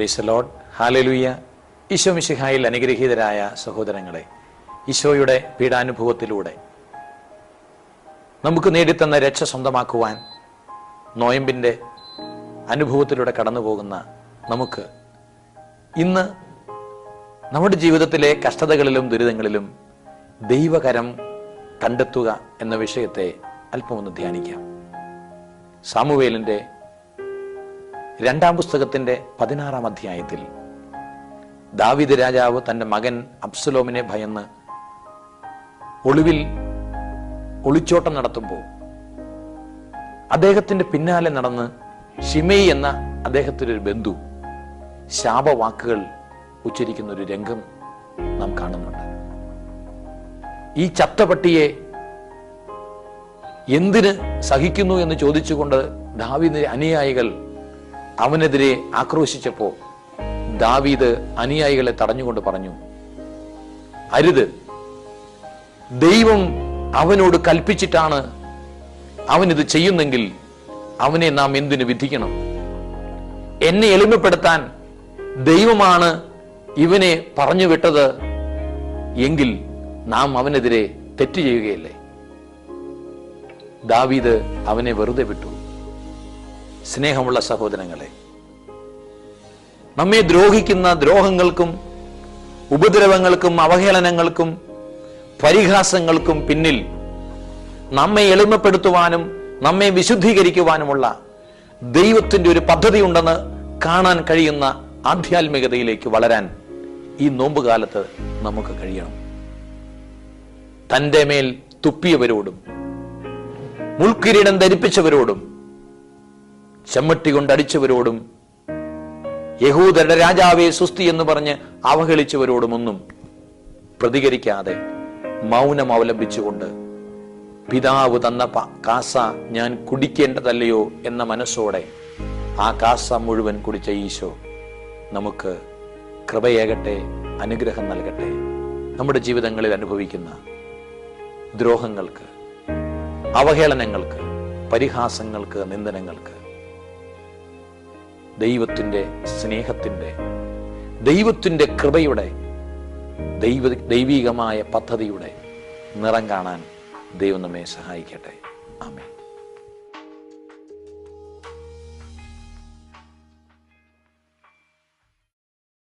Price Lord hallelujah Isho മിശിഹായിൽ അനുഗ്രഹീതരായ സഹോദരങ്ങളെ ഈശോയുടെ പീഡാനുഭവത്തിലൂടെ നമുക്ക് നേടിത്തന്ന രക്ഷ സ്വന്തമാക്കുവാൻ നോയമ്പിന്റെ അനുഭവത്തിലൂടെ കടന്നു പോകുന്ന നമുക്ക് ഇന്ന് നമ്മുടെ ജീവിതത്തിലെ കഷ്ടതകളിലും ദുരിതങ്ങളിലും ദൈവകരം കണ്ടെത്തുക എന്ന വിഷയത്തെ അല്പമൊന്ന് ധ്യാനിക്കാം. സാമുവേലിന്റെ രണ്ടാം പുസ്തകത്തിന്റെ പതിനാറാം അധ്യായത്തിൽ ദാവിദ് രാജാവ് തന്റെ മകൻ അബ്സലോമിനെ ഭയന്ന് ഒളിവിൽ ഒളിച്ചോട്ടം നടത്തുമ്പോൾ അദ്ദേഹത്തിന്റെ പിന്നാലെ നടന്ന് ഷിമയി എന്ന അദ്ദേഹത്തിന്റെ ഒരു ബന്ധു ശാപവാക്കുകൾ ഉച്ചരിക്കുന്ന ഒരു രംഗം നാം കാണുന്നുണ്ട്. ഈ ചത്തപട്ടിയെ എന്തിന് സഹിക്കുന്നു എന്ന് ചോദിച്ചുകൊണ്ട് ദാവിദിന്റെ അനുയായികൾ അവനെതിരെ ആക്രോശിച്ചപ്പോ ദാവീദ് അനുയായികളെ തടഞ്ഞുകൊണ്ട് പറഞ്ഞു അരുത്. ദൈവം അവനോട് കൽപ്പിച്ചിട്ടാണ് അവൻ ഇത് ചെയ്യുന്നെങ്കിൽ അവനെ നാം എന്തിനു വിധിക്കണം? എന്നെ എളിമപ്പെടുത്താൻ ദൈവമാണ് ഇവനെ പറഞ്ഞു വിട്ടത് എങ്കിൽ നാം അവനെതിരെ തെറ്റ് ചെയ്യുകയല്ലേ? ദാവീദ് അവനെ വെറുതെ വിട്ടു. സ്നേഹമുള്ള സഹോദരങ്ങളെ നമ്മെ ദ്രോഹിക്കുന്ന ദ്രോഹങ്ങൾക്കും ഉപദ്രവങ്ങൾക്കും അവഹേളനങ്ങൾക്കും പരിഹാസങ്ങൾക്കും പിന്നിൽ നമ്മെ എളിമപ്പെടുത്തുവാനും നമ്മെ വിശുദ്ധീകരിക്കുവാനുമുള്ള ദൈവത്തിന്റെ ഒരു പദ്ധതി ഉണ്ടെന്ന് കാണാൻ കഴിയുന്ന ആധ്യാത്മികതയിലേക്ക് വളരാൻ ഈ നോമ്പുകാലത്ത് നമുക്ക് കഴിയണം. തന്റെ മേൽ തുപ്പിയവരോടും മുൾക്കിരീടം ധരിപ്പിച്ചവരോടും ചെമ്മട്ടി കൊണ്ട് അടിച്ചവരോടും യഹൂദരുടെ രാജാവെ സുസ്തി എന്ന് പറഞ്ഞ് അവഹേളിച്ചവരോടുമൊന്നും പ്രതികരിക്കാതെ മൗനം അവലംബിച്ചുകൊണ്ട് പിതാവ് തന്ന കാസ ഞാൻ കുടിക്കേണ്ടതല്ലയോ എന്ന മനസ്സോടെ ആ കാസ മുഴുവൻ കുടിച്ച ഈശോ നമുക്ക് കൃപയേകട്ടെ അനുഗ്രഹം നൽകട്ടെ. നമ്മുടെ ജീവിതങ്ങളിൽ അനുഭവിക്കുന്ന ദ്രോഹങ്ങൾക്ക് അവഹേളനങ്ങൾക്ക് പരിഹാസങ്ങൾക്ക് നിന്ദനങ്ങൾക്ക് ദൈവത്തിന്റെ സ്നേഹത്തിന്റെ ദൈവത്തിന്റെ കൃപയുടെ ദൈവ ദൈവീകമായ പദ്ധതിയുടെ നിറം കാണാൻ ദൈവം നമ്മെ സഹായിക്കട്ടെ. ആമേൻ.